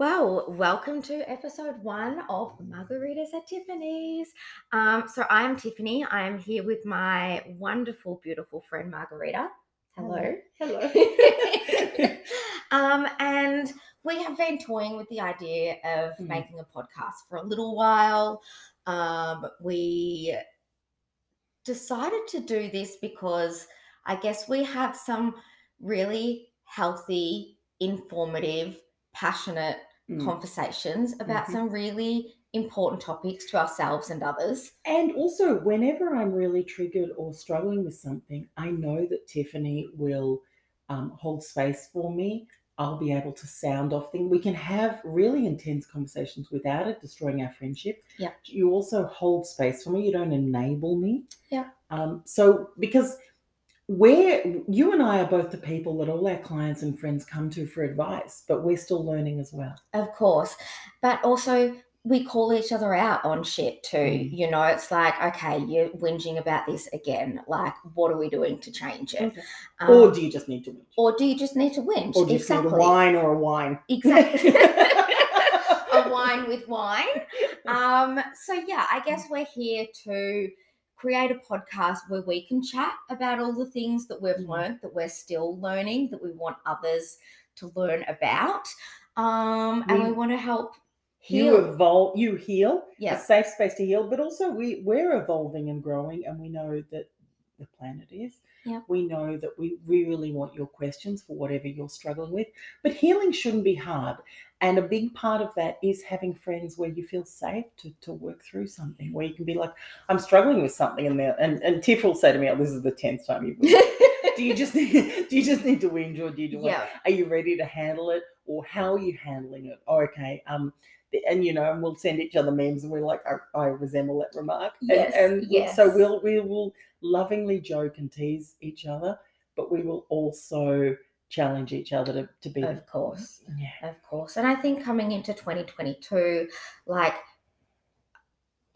Well, welcome to episode one of Margaritas at Tiffany's. Um, so I'm Tiffany. I'm here with my wonderful, beautiful friend Margarita. Hello. Hello. um, and we have been toying with the idea of Mm. making a podcast for a little while. Um, we decided to do this because I guess we have some really healthy, informative, passionate Mm. conversations about Mhm. some really important topics to ourselves and others. And also, whenever I'm really triggered or struggling with something, I know that Tiffany will um, hold space for me. I'll be able to sound off things. We can have really intense conversations without it destroying our friendship. Yeah. You also hold space for me. You don't enable me. Yeah. Um, so, because we're, you and I are both the people that all our clients and friends come to for advice, but we're still learning as well. Of course. But also, we call each other out on shit too. Mm. You know, it's like, okay, you're whinging about this again. Like, what are we doing to change it? Okay. Um, or do you just need to whinge? or do you just need to whinge? Or do you exactly. need a wine or a wine? Exactly. a wine with wine. Um, so yeah, I guess we're here to create a podcast where we can chat about all the things that we've Mm. learned, that we're still learning, that we want others to learn about. Um, and we We- want to help you heal. evolve you heal Yeah. a safe space to heal but also we we're evolving and growing and we know that the planet is Yeah. we know that we really want your questions for whatever you're struggling with but healing shouldn't be hard and a big part of that is having friends where you feel safe to, to work through something where you can be like i'm struggling with something and and, and tiff will say to me oh this is the 10th time you've do you just need, do you just need to whinge or do you do yeah. are you ready to handle it or how are you handling it oh, okay um and you know and we'll send each other memes and we're like i, I resemble that remark Yes, and, and we'll- so we'll we will lovingly joke and tease each other but we will also challenge each other to, to be Of course. yeah Of course. And I think coming into 2022, like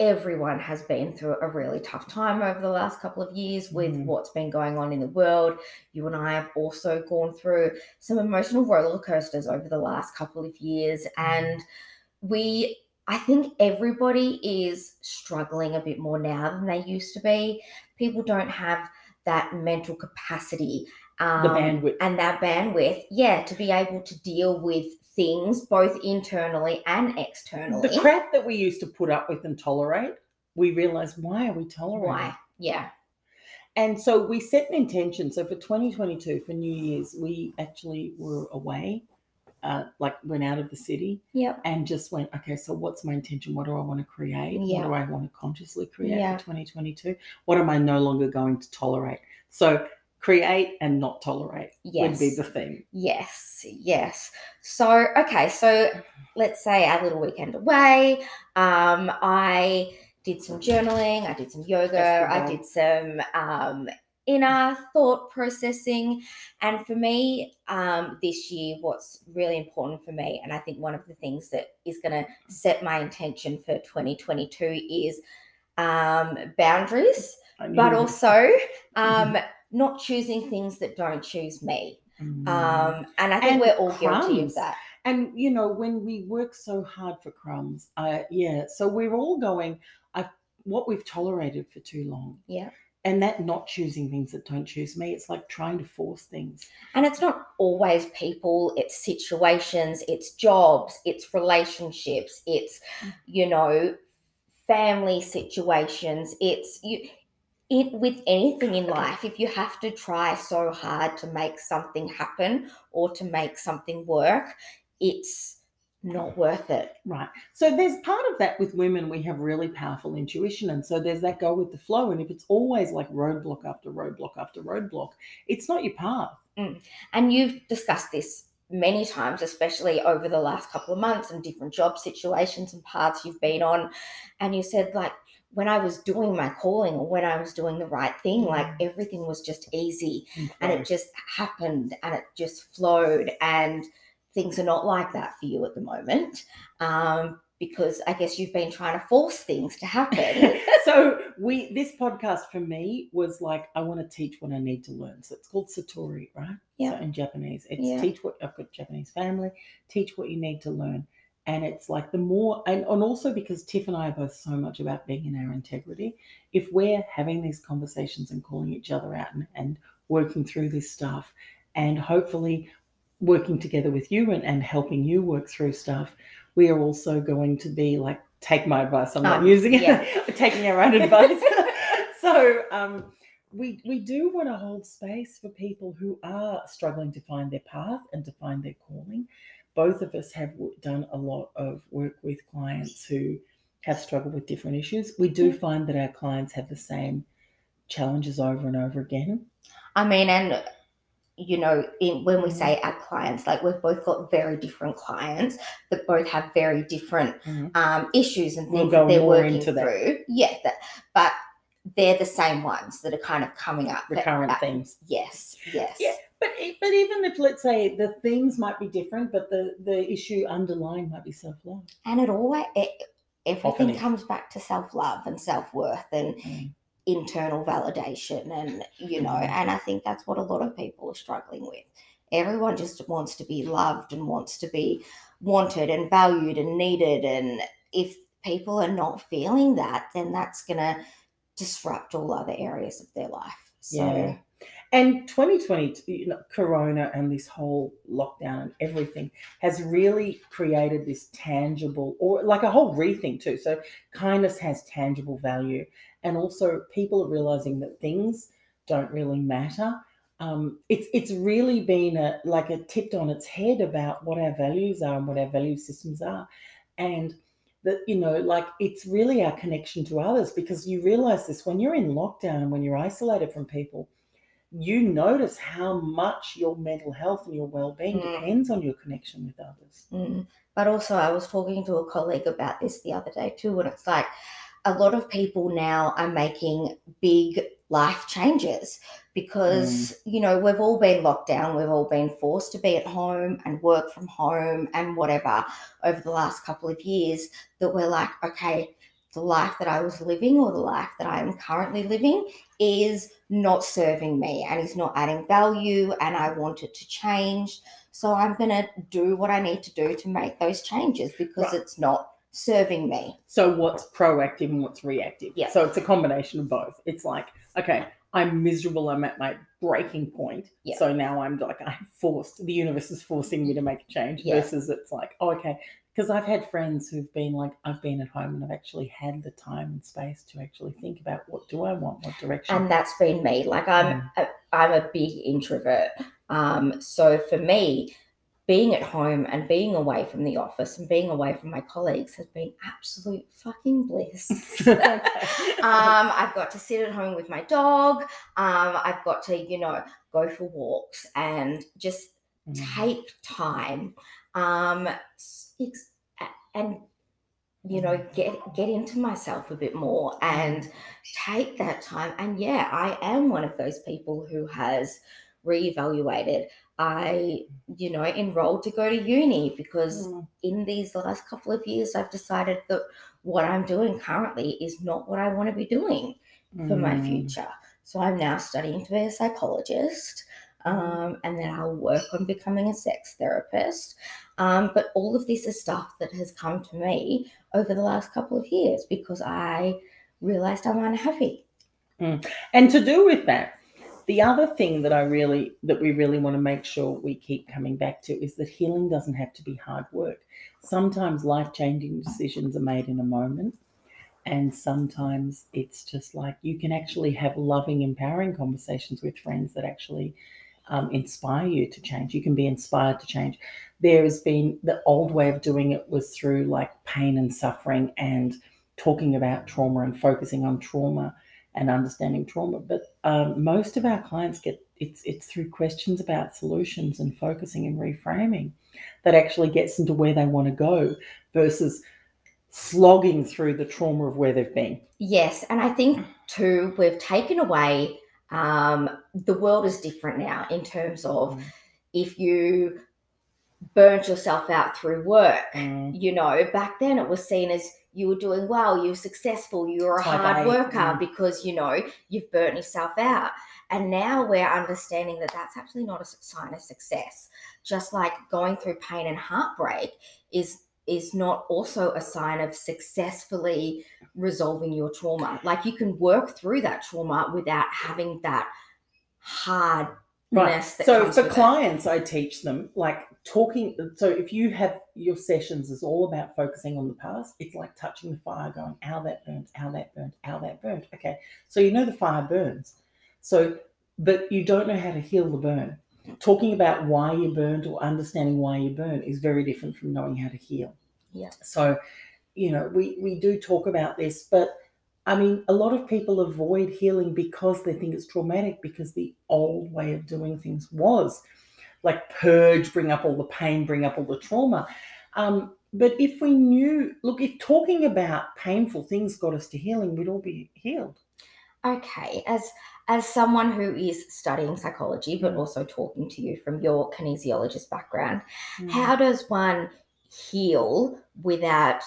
everyone has been through a really tough time over the last couple of years with Mhm. what's been going on in the world. You and I have also gone through some emotional roller coasters over the last couple of years. And we, I think everybody is struggling a bit more now than they used to be. People don't have that mental capacity. Um, the bandwidth and that bandwidth, yeah, to be able to deal with things both internally and externally. the crap that we used to put up with and tolerate we realized why are we tolerating Why? Yeah. And so we set an intention. So for 2022, for New Year's, we actually were away, uh, like went out of the city Yep. and just went, okay, so what's my intention? What do I want to create? Yeah. What do I want to consciously create Yeah. for 2022? What am I no longer going to tolerate? So create and not tolerate Yes. would be the theme. Yes, yes. So, okay, so let's say our little weekend away. Um, I did some journaling, I did some yoga, I did. did some um, inner thought processing. And for me, um, this year, what's really important for me, and I think one of the things that is going to set my intention for 2022 is um, boundaries, but also um, not choosing things that don't choose me. Mm. Um, and I think And we're all guilty of crumbs. that. And you know, when we work so hard for crumbs, uh, yeah. So we're all going. I've what we've tolerated for too long. Yeah. And that not choosing things that don't choose me, it's like trying to force things. And it's not always people, it's situations, it's jobs, it's relationships, it's, Mm. you know, family situations. It's you it with anything in life, if you have to try so hard to make something happen or to make something work, it's not worth it. Right. So there's part of that with women, we have really powerful intuition. And so there's that go with the flow. And if it's always like roadblock after roadblock after roadblock, it's not your path. And you've discussed this many times, especially over the last couple of months and different job situations and paths you've been on. And you said, like, when I was doing my calling or when I was doing the right thing, like Mm. everything was just easy and it just happened and it just flowed. And things are not like that for you at the moment. Um, because I guess you've been trying to force things to happen. so we this podcast for me was like I want to teach what I need to learn. So it's called Satori, right? Yeah. So in Japanese, it's Yeah. teach what I've got Japanese family. Teach what you need to learn, and it's like the more and, and also because Tiff and I are both so much about being in our integrity. If we're having these conversations and calling each other out and, and working through this stuff, and hopefully working together with you and, and helping you work through stuff, we are also going to be like take my advice. I'm not Um, using it. taking our own advice. so um, we we do want to hold space for people who are struggling to find their path and to find their calling. Both of us have done a lot of work with clients who have struggled with different issues. We do Mhm. find that our clients have the same challenges over and over again. I mean, and you know, in, when we say our clients, like we've both got very different clients that both have very different Mhm. um, issues and We'll things that they're working into that. through. Yeah, that, but they're the same ones that are kind of coming up. The But, current uh, themes. Yes, yes. Yeah. But but even if let's say the themes might be different, but the the issue underlying might be self love. And it always, it, Often everything is. comes back to self love and self worth and Mm. Internal validation and you know Mhm. and i think that's what a lot of people are struggling with everyone just wants to be loved and wants to be wanted and valued and needed and if people are not feeling that then that's going to disrupt all other areas of their life so Yeah. And 2020, you know, Corona and this whole lockdown and everything has really created this tangible, or like a whole rethink too. So kindness has tangible value, and also people are realizing that things don't really matter. Um, it's it's really been a like a tipped on its head about what our values are and what our value systems are, and that you know like it's really our connection to others because you realize this when you're in lockdown and when you're isolated from people you notice how much your mental health and your well-being Mm. depends on your connection with others Mm. But also, I was talking to a colleague about this the other day too, and it's like a lot of people now are making big life changes because, you know, we've all been locked down, we've all been forced to be at home and work from home and whatever over the last couple of years. That we're like, okay, the life that I was living or the life that I am currently living is not serving me and is not adding value, and I want it to change. So I'm going to do what I need to do to make those changes because Right. it's not serving me. so what's proactive and what's reactive Yeah. so it's a combination of both it's like okay i'm miserable i'm at my breaking point so now i'm like i'm forced the universe is forcing me to make a change versus it's like oh, okay because i've had friends who've been like i've been at home and i've actually had the time and space to actually think about what do i want what direction And that's been me. Like I'm a, I'm a big introvert. Um, so for me, being at home and being away from the office and being away from my colleagues has been absolute fucking bliss. Um, I've got to sit at home with my dog. Um, I've got to, you know, go for walks and just Mm. take time um s- ex- a- and you know get get into myself a bit more and take that time and yeah i am one of those people who has reevaluated i you know enrolled to go to uni because Mm. in these last couple of years i've decided that what i'm doing currently is not what i want to be doing for my Mm. future. So I'm now studying to be a psychologist, um, and then I'll work on becoming a sex therapist. Um, but all of this is stuff that has come to me over the last couple of years because I realized I'm unhappy. And to do with that, the other thing that I really that we really want to make sure we keep coming back to is that healing doesn't have to be hard work. Sometimes life-changing decisions are made in a moment. And sometimes it's just like you can actually have loving, empowering conversations with friends that actually um, inspire you to change. You can be inspired to change. There has been the old way of doing it was through like pain and suffering and talking about trauma and focusing on trauma and understanding trauma. But um, most of our clients get it's it's through questions about solutions and focusing and reframing that actually gets them to where they want to go versus slogging through the trauma of where they've been. Yes, and I think too we've taken away. Um, the world is different now in terms of if you burnt yourself out through work. Mm, You know, back then it was seen as you were doing well, you were successful, you were a Type hard A, worker mm. because you know you've burnt yourself out. And now we're understanding that that's actually not a sign of success. Just like going through pain and heartbreak is is not also a sign of successfully resolving your trauma. Like you can work through that trauma without having that hardness Right. that So comes for with it. clients, I teach them like talking. So if you have your sessions is all about focusing on the past, it's like touching the fire, going, "How that burnt, how that burnt, how that burnt." Okay, so you know the fire burns. So, but you don't know how to heal the burn. Talking about why you burned or understanding why you burn is very different from knowing how to heal. Yeah. So, you know, we we do talk about this, but I mean, a lot of people avoid healing because they think it's traumatic because the old way of doing things was like purge, bring up all the pain, bring up all the trauma. Um, but if we knew, look, if talking about painful things got us to healing, we'd all be healed. Okay, as as someone who is studying psychology but Mm. also talking to you from your kinesiologist background, Mm. how does one heal without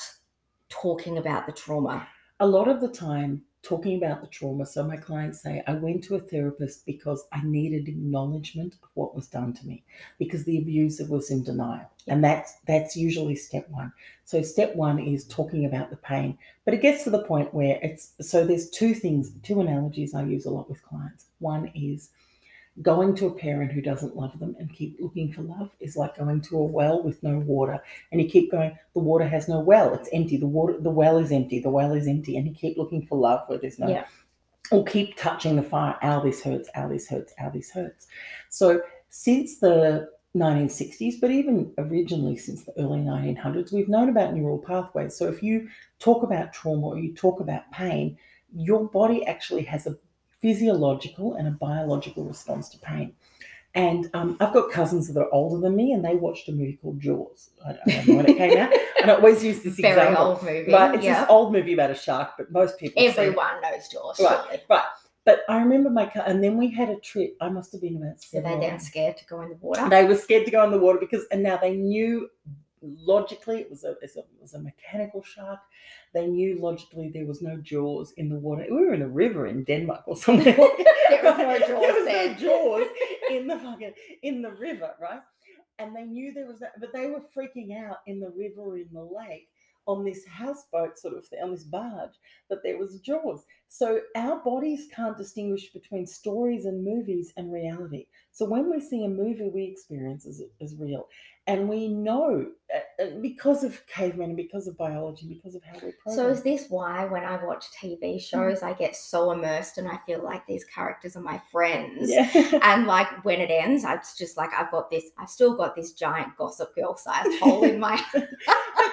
talking about the trauma? a lot of the time talking about the trauma so my clients say i went to a therapist because i needed acknowledgement of what was done to me because the abuser was in denial. And that's that's usually step one. So step one is talking about the pain but it gets to the point where it's so there's two things two analogies i use a lot with clients. One is going to a parent who doesn't love them and keep looking for love is like going to a well with no water. And you keep going the water has no well. It's empty. The water the well is empty. The well is empty. And you keep looking for love where there's no Yeah. or keep touching the fire. Ow this hurts. Ow this hurts. Ow this hurts. So since the 1960s but even originally since the early 1900s we've known about neural pathways. So if you talk about trauma or you talk about pain your body actually has a physiological and a biological response to pain and um, I've got cousins that are older than me, and they watched a movie called Jaws. I don't, I don't know when it came out, and I always use this Very example. old movie. But it's yeah. this old movie about a shark, but most people have seen it. Everyone knows Jaws, Right. surely. But I remember my and then we had a trip. I must have been about Were they then scared to go in the water? They were scared to go in the water because, and now they knew logically it was a, it was a mechanical shark. They knew logically there was no jaws in the water. We were in a river in Denmark or something. There was no jaws. There jaws was no jaws in the fucking in the river, right? And they knew there was that, but they were freaking out in the river in the lake on this houseboat sort of thing, on this barge, that there was jaws. So our bodies can't distinguish between stories and movies and reality. So when we see a movie, we experience as, as real. And we know because of cavemen and because of biology, because of how we're So is this why when I watch TV mm-hmm. shows I get so immersed and I feel like these characters are my friends? yeah. And like when it ends, it's just like I've got this, I've still got this giant gossip girl sized hole in my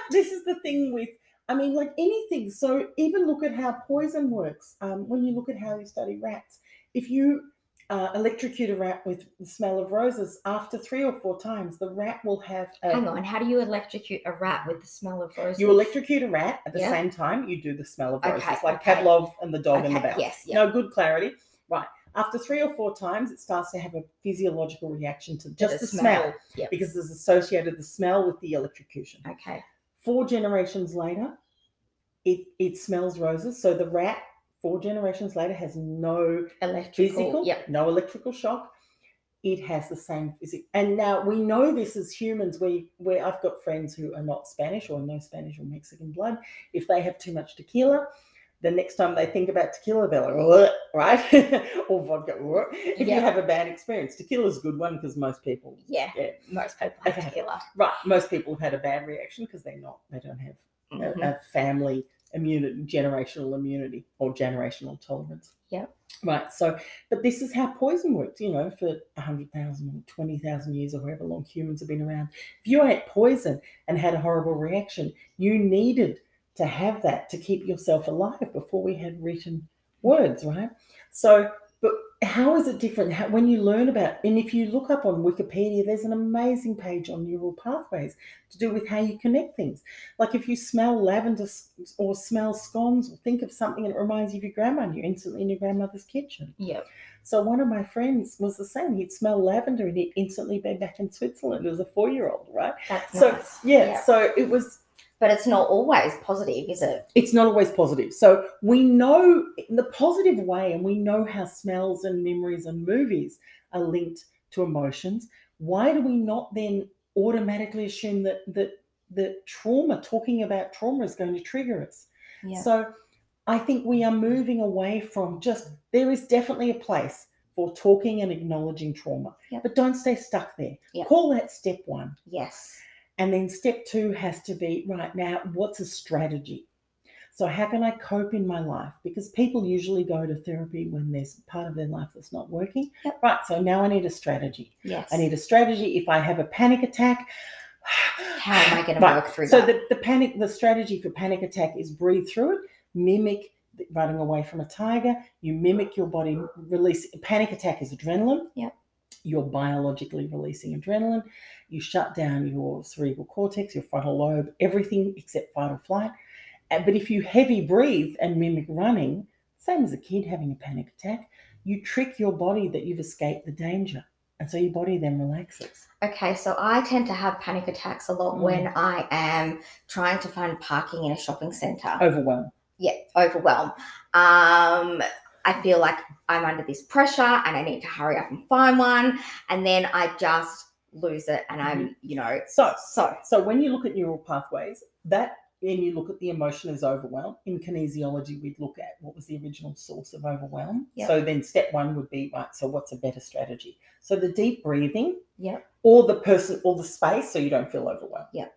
this is the thing with i mean like anything so even look at how poison works um, when you look at how you study rats if you uh, electrocute a rat with the smell of roses after three or four times the rat will have a, Hang on, how do you electrocute a rat with the smell of roses? you electrocute a rat at the Yeah. same time you do the smell of Okay, roses like okay. pavlov and the dog in the Okay, bell yes, yeah. no good clarity right after three or four times it starts to have a physiological reaction to just the, smell, Yep. because it's associated the smell with the electrocution Okay. Four generations later, it it smells roses. So the rat, four generations later, has no Electrical. physical, Yep. no electrical shock. It has the same physical. And now we know this as humans. We where I've got friends who are not Spanish or no Spanish or Mexican blood. If they have too much tequila, the next time they think about tequila, they're like, right? or vodka. If Yeah. you have a bad experience, tequila's a good one because most people Yeah. Yeah. Most people have Okay. tequila. Right. Most people have had a bad reaction because they're not, they don't have a, Mhm. a family immunity, generational immunity or generational tolerance. Yep. Right. So, but this is how poison works, you know, for 100,000 or 20,000 years or however long humans have been around. If you ate poison and had a horrible reaction, you needed to have that to keep yourself alive before we had written words, right? So, but how is it different how, when you learn about and if you look up on wikipedia there's an amazing page on neural pathways to do with how you connect things like if you smell lavender or smell scones or think of something and it reminds you of your grandma and you're instantly in your grandmother's kitchen Yeah. so one of my friends was the same he'd smell lavender and he'd instantly be back in switzerland as a four-year-old right That's so nice. yeah, so it was But it's not always positive, is it? It's not always positive. So we know the positive way, and we know how smells and memories and movies are linked to emotions. Why do we not then automatically assume that that that trauma, talking about trauma, is going to trigger us? Yeah. So I think we are moving away from just there is definitely a place for talking and acknowledging trauma, Yep. but don't stay stuck there. Yep. Call that step one. yes. And then step two has to be right now, what's a strategy? So, how can I cope in my life? Because people usually go to therapy when there's part of their life that's not working. Yep. Right. So, now I need a strategy. Yes. I need a strategy. If I have a panic attack, How am I going to work through so that? the, the panic, the strategy for panic attack is breathe through it, mimic running away from a tiger. You mimic your body release. Panic attack is adrenaline. Yep. You're biologically releasing adrenaline. You shut down your cerebral cortex, your frontal lobe, everything except fight or flight. But if you heavy breathe and mimic running, same as a kid having a panic attack, you trick your body that you've escaped the danger. And so your body then relaxes. Okay, so I tend to have panic attacks a lot Mm. when I am trying to find parking in a shopping centre. Overwhelm. Yeah, overwhelm. Um, I feel like I'm under this pressure and I need to hurry up and find one, and then I just lose it, and I'm, mm-hmm. you know, So so So when you look at neural pathways, that and you look at the emotion as overwhelm. In kinesiology, we'd look at what was the original source of overwhelm. Yep. So then step one would be right. So what's a better strategy? So the deep breathing, yeah, or the person, or the space, so you don't feel overwhelmed. Yeah.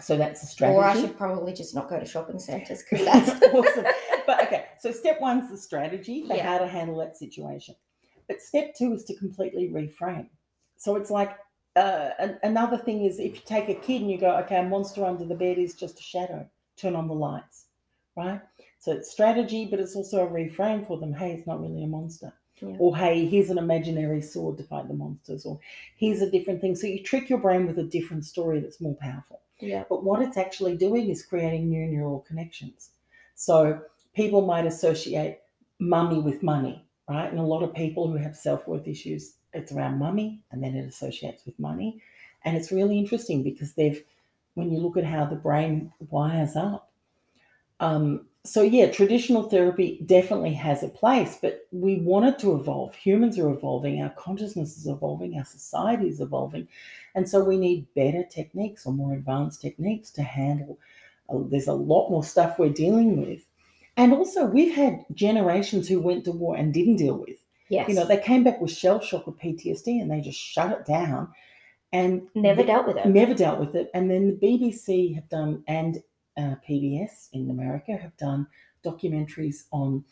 So that's a strategy. or I should probably just not go to shopping centres because that's awesome. So step one's the strategy for Yeah. how to handle that situation. But step two is to completely reframe. So it's like uh, an- another thing is if you take a kid and you go, okay, a monster under the bed is just a shadow, turn on the lights, right? So it's strategy, but it's also a reframe for them. Hey, it's not really a monster. Yeah. Or hey, here's an imaginary sword to fight the monsters. Or here's a different thing. So you trick your brain with a different story that's more powerful. yeah, But what it's actually doing is creating new neural connections. So people might associate mummy with money, right? And a lot of people who have self worth issues, it's around mummy and then it associates with money. And it's really interesting because they've, when you look at how the brain wires up. Um, so, yeah, traditional therapy definitely has a place, but we want it to evolve. Humans are evolving, our consciousness is evolving, our society is evolving. And so we need better techniques or more advanced techniques to handle. uh, there's a lot more stuff we're dealing with. And also, we've had generations who went to war and didn't deal with. yes, You know, they came back with shell shock or PTSD and they just shut it down and never dealt with it. never dealt with it. And then the BBC have done, and uh, PBS in America have done documentaries on,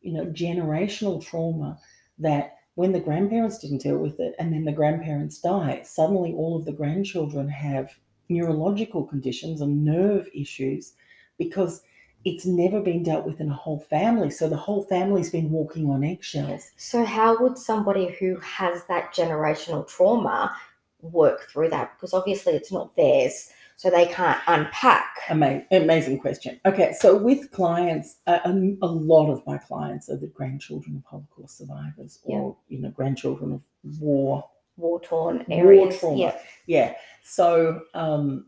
you know, generational trauma that when the grandparents didn't deal with it and then the grandparents die, suddenly all of the grandchildren have neurological conditions and nerve issues because it's never been dealt with in a whole family. So the whole family's been walking on eggshells. So, how would somebody who has that generational trauma work through that? Because obviously it's not theirs, so they can't unpack. Amazing, amazing question. Okay, so with clients, a, lot of my clients are the grandchildren of Holocaust survivors, or you know, grandchildren of war. War torn War areas. trauma. Yeah. Yeah, so um,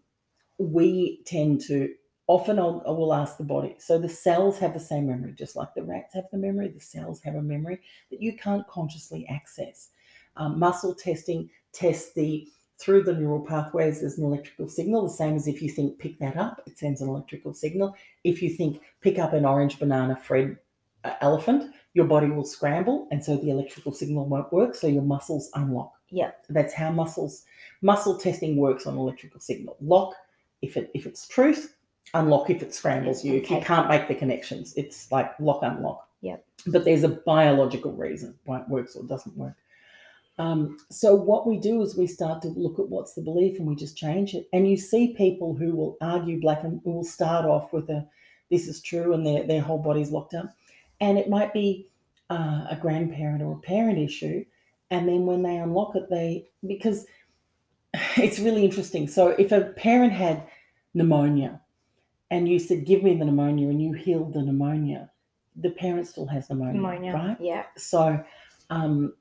we tend to often I'll, I will ask the body. So the cells have the same memory, just like the rats have the memory. The cells have a memory that you can't consciously access. Um, muscle testing tests the through the neural pathways. There's an electrical signal, the same as if you think pick that up, it sends an electrical signal. If you think pick up an orange banana, Fred uh, elephant, your body will scramble, and so the electrical signal won't work. So your muscles unlock. Yeah. that's how muscles muscle testing works on electrical signal. Lock if it if it's truth, unlock if it scrambles you. If you can't make the connections, it's like lock unlock. Yep. But there's a biological reason why it works or doesn't work. Um, so what we do is we start to look at what's the belief and we just change it. And you see people who will argue black and who will start off with a this is true and their their whole body's locked up. And it might be uh, a grandparent or a parent issue. And then when they unlock it, they because it's really interesting. So if a parent had pneumonia and you said, Give me the pneumonia, and you healed the pneumonia, the parent still has pneumonia, Pneumonia. right? Yeah. So um,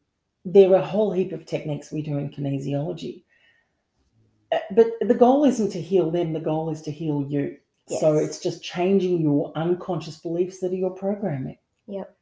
there are a whole heap of techniques we do in kinesiology. Uh, But the goal isn't to heal them, the goal is to heal you. So it's just changing your unconscious beliefs that are your programming. Yep.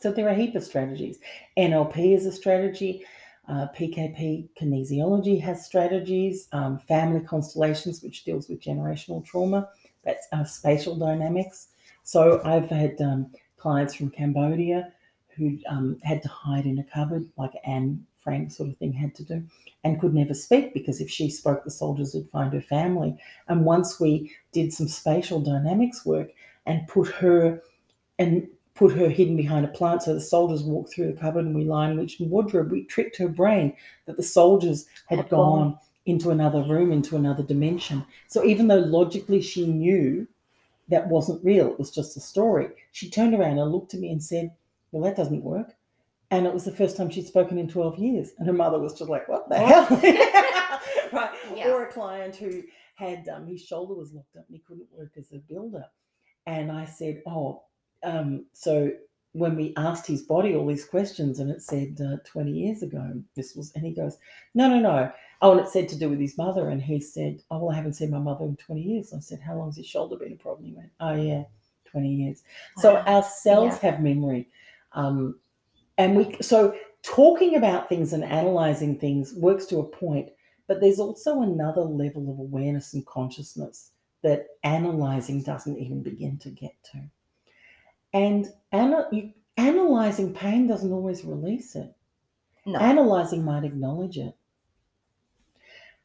So there are a heap of strategies. NLP is a strategy. Uh, PKP kinesiology has strategies. Um, family constellations, which deals with generational trauma. That's uh, spatial dynamics. So I've had um, clients from Cambodia who um, had to hide in a cupboard, like Anne Frank sort of thing had to do, and could never speak because if she spoke, the soldiers would find her family. And once we did some spatial dynamics work and put her and put her hidden behind a plant so the soldiers walked through the cupboard and we lion witch and wardrobe, we tricked her brain that the soldiers had, gone. Into another room, into another dimension. So even though logically she knew that wasn't real, it was just a story, she turned around and looked at me and said, Well, that doesn't work. And it was the first time she'd spoken in 12 years. And her mother was just like, What the hell? right. Yeah. Or a client who had um, his shoulder was locked up and he couldn't work as a builder. And I said, Oh, um, so when we asked his body all these questions and it said uh, 20 years ago, this was, and he goes, No, no, no. Oh, and it said to do with his mother. And he said, Oh, well, I haven't seen my mother in 20 years. I said, How long's his shoulder been a problem? He went, Oh, yeah, 20 years. So Wow. our cells Yeah. have memory. Um, and we, so talking about things and analyzing things works to a point, but there's also another level of awareness and consciousness that analyzing doesn't even begin to get to. And ana- you, analyzing pain doesn't always release it. No. analyzing might acknowledge it.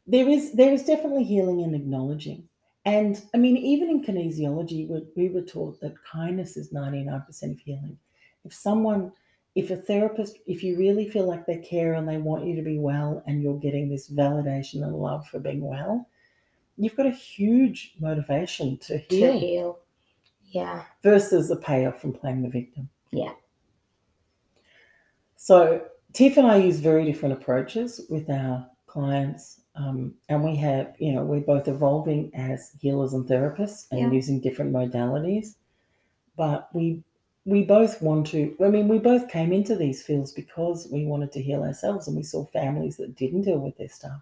There is there is definitely healing in acknowledging. And i mean even in kinesiology we, we were taught that kindness is 99% of healing. If someone if a therapist if you really feel like they care and they want you to be well and you're getting this validation and love for being well you've got a huge motivation to heal. to heal. Yeah. versus the payoff from playing the victim. Yeah. So Tiff and I use very different approaches with our clients, um, and we have, you know, we're both evolving as healers and therapists and Yeah. using different modalities. But we we both want to. I mean, we both came into these fields because we wanted to heal ourselves, and we saw families that didn't deal with their stuff,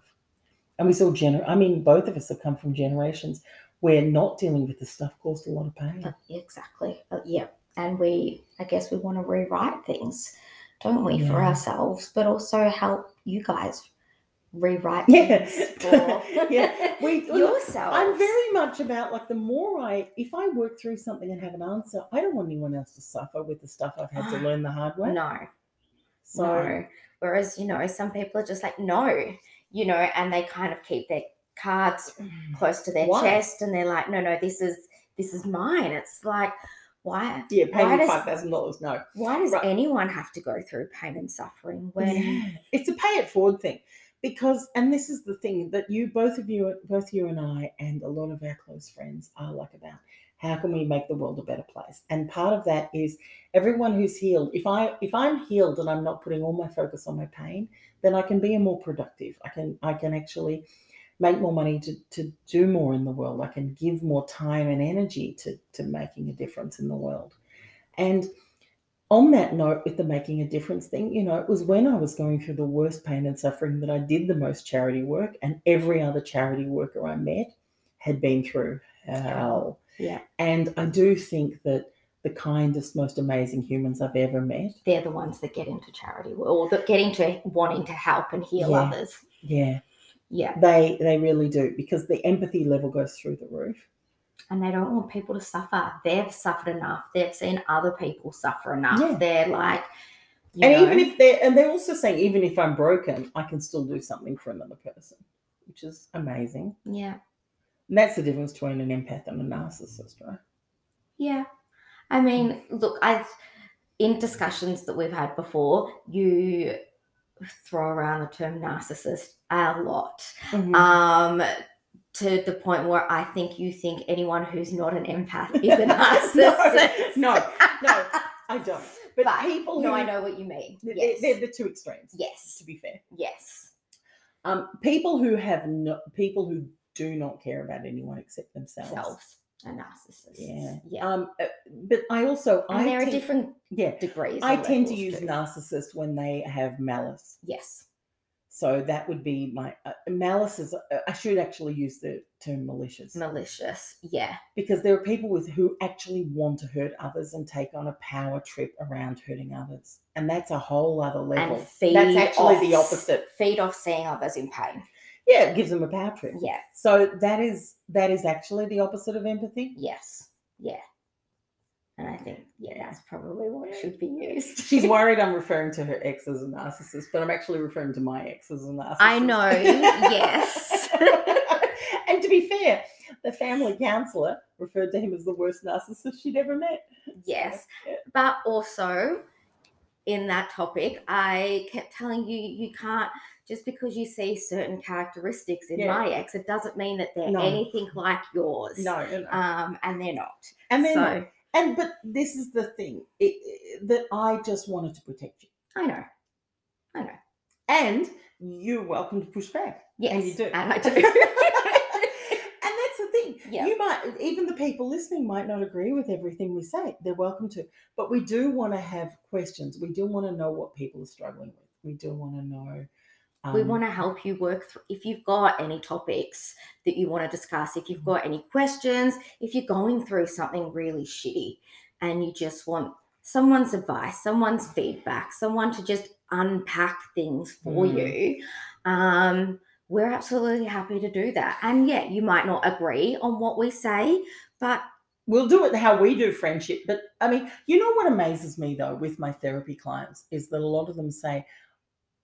and we saw gener. I mean, both of us have come from generations where not dealing with the stuff caused a lot of pain. Uh, Exactly. Uh, yeah. And we, I guess, we want to rewrite things, don't we, for ourselves, but also help you guys rewrite Yeah. Yeah. We- yourselves. I'm very much about like the more I, if I work through something and have an answer, I don't want anyone else to suffer with the stuff I've had to learn the hard way. no, so no. Whereas you know, some people are just like no, you know, and they kind of keep their cards mm. close to their Why? chest, and they're like, no, no, this is this is mine. It's like why yeah, pay Why me five thousand dollars. No, why does Right. anyone have to go through pain and suffering when Yeah. it's a pay it forward thing because, and this is the thing that you, both of you, both you and I, and a lot of our close friends are like about. How can we make the world a better place? And part of that is everyone who's healed. If I if I'm healed and I'm not putting all my focus on my pain, then I can be a more productive. I can I can actually make more money to, to do more in the world. I can give more time and energy to, to making a difference in the world. And on that note, with the making a difference thing, you know, it was when I was going through the worst pain and suffering that I did the most charity work, and every other charity worker I met had been through hell. Yeah. And I do think that the kindest, most amazing humans I've ever met, they're the ones that get into charity or that get into wanting to help and heal Yeah. others. yeah, Yeah. they they really do because the empathy level goes through the roof. And they don't want people to suffer. They've suffered enough. They've seen other people suffer enough. Yeah. They're like, and know, even if they're and they're also saying even if I'm broken, I can still do something for another person, which is amazing. yeah, And that's the difference between an empath and a narcissist, right? yeah. I mean, look, I've in discussions that we've had before, you throw around the term narcissist a lot. Mm-hmm. Um to the point where I think you think anyone who's not an empath is a narcissist. no, no, I don't. But, But, people who no, I know what you mean. they're, Yes. they're the two extremes. yes. To be fair, Yes. um, people who have no people who do not care about anyone except themselves. Selves are narcissist. Yeah. Yeah. Um, uh, but I also and I there are different yeah degrees. I tend to use too. narcissist when they have malice. Yes. So that would be my uh, malice. Is uh, I should actually use the term malicious Malicious. Yeah. because there are people with who actually want to hurt others and take on a power trip around hurting others, and that's a whole other level. And feed that's actually off, the opposite. Feed off seeing others in pain. Yeah, it gives them a power trip. Yeah. So that is that is actually the opposite of empathy. Yes. Yeah. And I think, yeah, that's probably what should be used. She's worried I'm referring to her ex as a narcissist, but I'm actually referring to my ex as a narcissist. I know, yes. and to be fair, the family counselor referred to him as the worst narcissist she'd ever met. Yes. Yeah. But also, in that topic, I kept telling you, you can't, just because you see certain characteristics in Yeah. my ex, it doesn't mean that they're No. anything like yours. No, no. Um, and they're not. and then, so, and but this is the thing it, it- that I just wanted to protect you, I know. I know. and you're welcome to push back. Yes. And you do. And I do. and that's the thing. Yeah. You might even the people listening might not agree with everything we say. They're welcome to. But we do want to have questions. We do want to know what people are struggling with. We do want to know. We um, want to help you work through if you've got any topics that you want to discuss if you've got any questions if you're going through something really shitty and you just want someone's advice someone's feedback someone to just unpack things for Mm. you um we're absolutely happy to do that and yeah you might not agree on what we say but We'll do it how we do friendship. But I mean, you know what amazes me though with my therapy clients is that a lot of them say,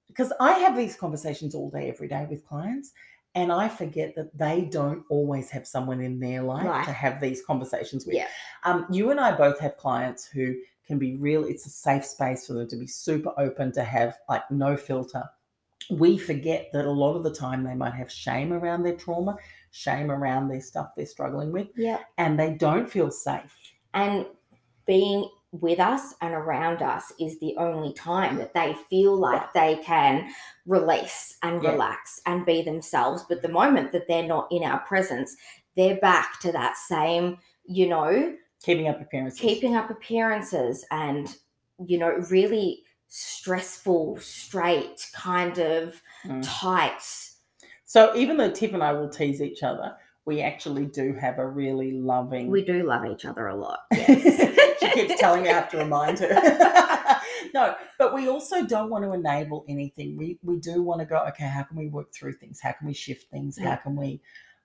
because I have these conversations all day, every day with clients, and I forget that they don't always have someone in their life Right. to have these conversations with. Yeah. Um, you and I both have clients who can be real, it's a safe space for them to be super open, to have like no filter. We forget that a lot of the time they might have shame around their trauma, shame around their stuff they're struggling with yeah and they don't feel safe. and being with us and around us is the only time that they feel like they can release and Yeah. relax and be themselves. But the moment that they're not in our presence, they're back to that same, you know, Keeping up appearances. keeping up appearances and, you know, really stressful, straight, kind of Mm. tight. So even though Tiff and I will tease each other, we actually do have a really loving. We do love each other a lot. Yes. she keeps telling me I have to remind her. no, but we also don't want to enable anything. We we do want to go. Okay, how can we work through things? How can we shift things? How can we?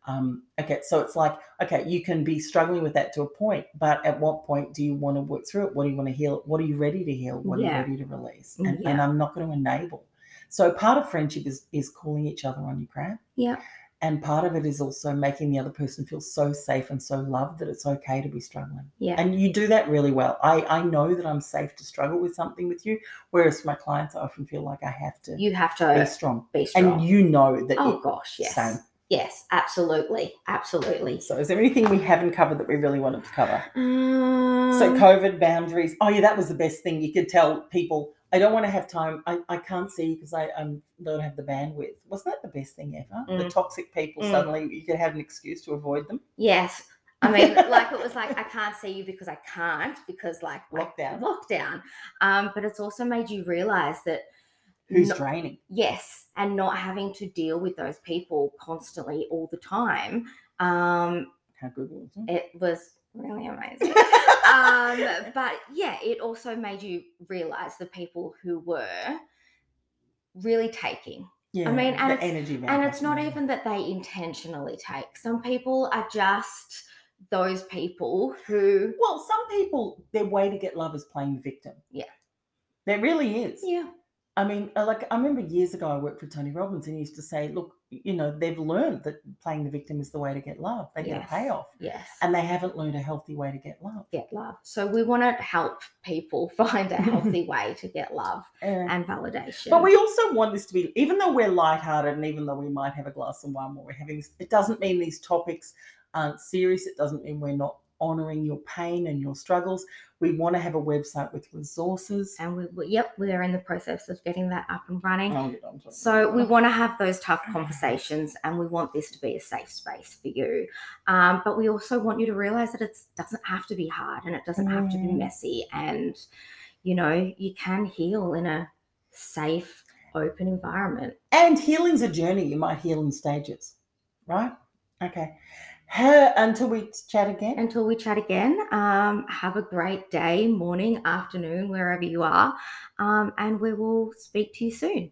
Um, okay, so it's like okay, you can be struggling with that to a point, but at what point do you want to work through it? What do you want to heal? What are you ready to heal? What are you ready to release? Mm, And, and. I'm not going to enable. So part of friendship is is calling each other on your crap. Yeah. And part of it is also making the other person feel so safe and so loved that it's okay to be struggling. Yeah. And you do that really well. I, I know that I'm safe to struggle with something with you, whereas my clients I often feel like I have to You have to be strong. be strong. And you know that oh gosh, yes. same. Yes, absolutely. Absolutely. So is there anything we haven't covered that we really wanted to cover? Um, So COVID boundaries. Oh yeah, that was the best thing. You could tell people, I don't want to have time. I, I can't see because I um, don't have the bandwidth. Wasn't that the best thing ever? The Mm. toxic people Mm. suddenly you could have an excuse to avoid them. yes. I mean, like it was like I can't see you because I can't because like Lockdown. lockdown. Um, but it's also made you realize that Who's no- draining? yes, and not having to deal with those people constantly all the time. Um, How good was it? it was really amazing. um, but yeah, it also made you realize the people who were really taking Yeah, I mean, and it's- energy. And it's not even that they intentionally take. Some people are just those people who, Well, some people, their way to get love is playing the victim. Yeah. There really is. yeah, I mean, uh, like I remember years ago, I worked for Tony Robbins, and he used to say, "Look, you know, they've learned that playing the victim is the way to get love. They get a payoff, yes, and they haven't learned a healthy way to get love." get love. So we want to help people find a healthy way to get love Uh, and validation. but we also want this to be, even though we're lighthearted, and even though we might have a glass of wine while we're having this, it doesn't mean these topics aren't serious. It doesn't mean we're not honoring your pain and your struggles. We want to have a website with resources. and we, we, yep, we are in the process of getting that up and running. I'll get onto it. So we want to have those tough conversations, and we want this to be a safe space for you. Um, but we also want you to realize that it doesn't have to be hard, and it doesn't have to be Mm. messy, and you know you can heal in a safe open environment. And healing's a journey. You might heal in stages, right? Okay. Her, until we chat again. Until we chat again, um, have a great day, morning, afternoon, wherever you are. Um, and we will speak to you soon.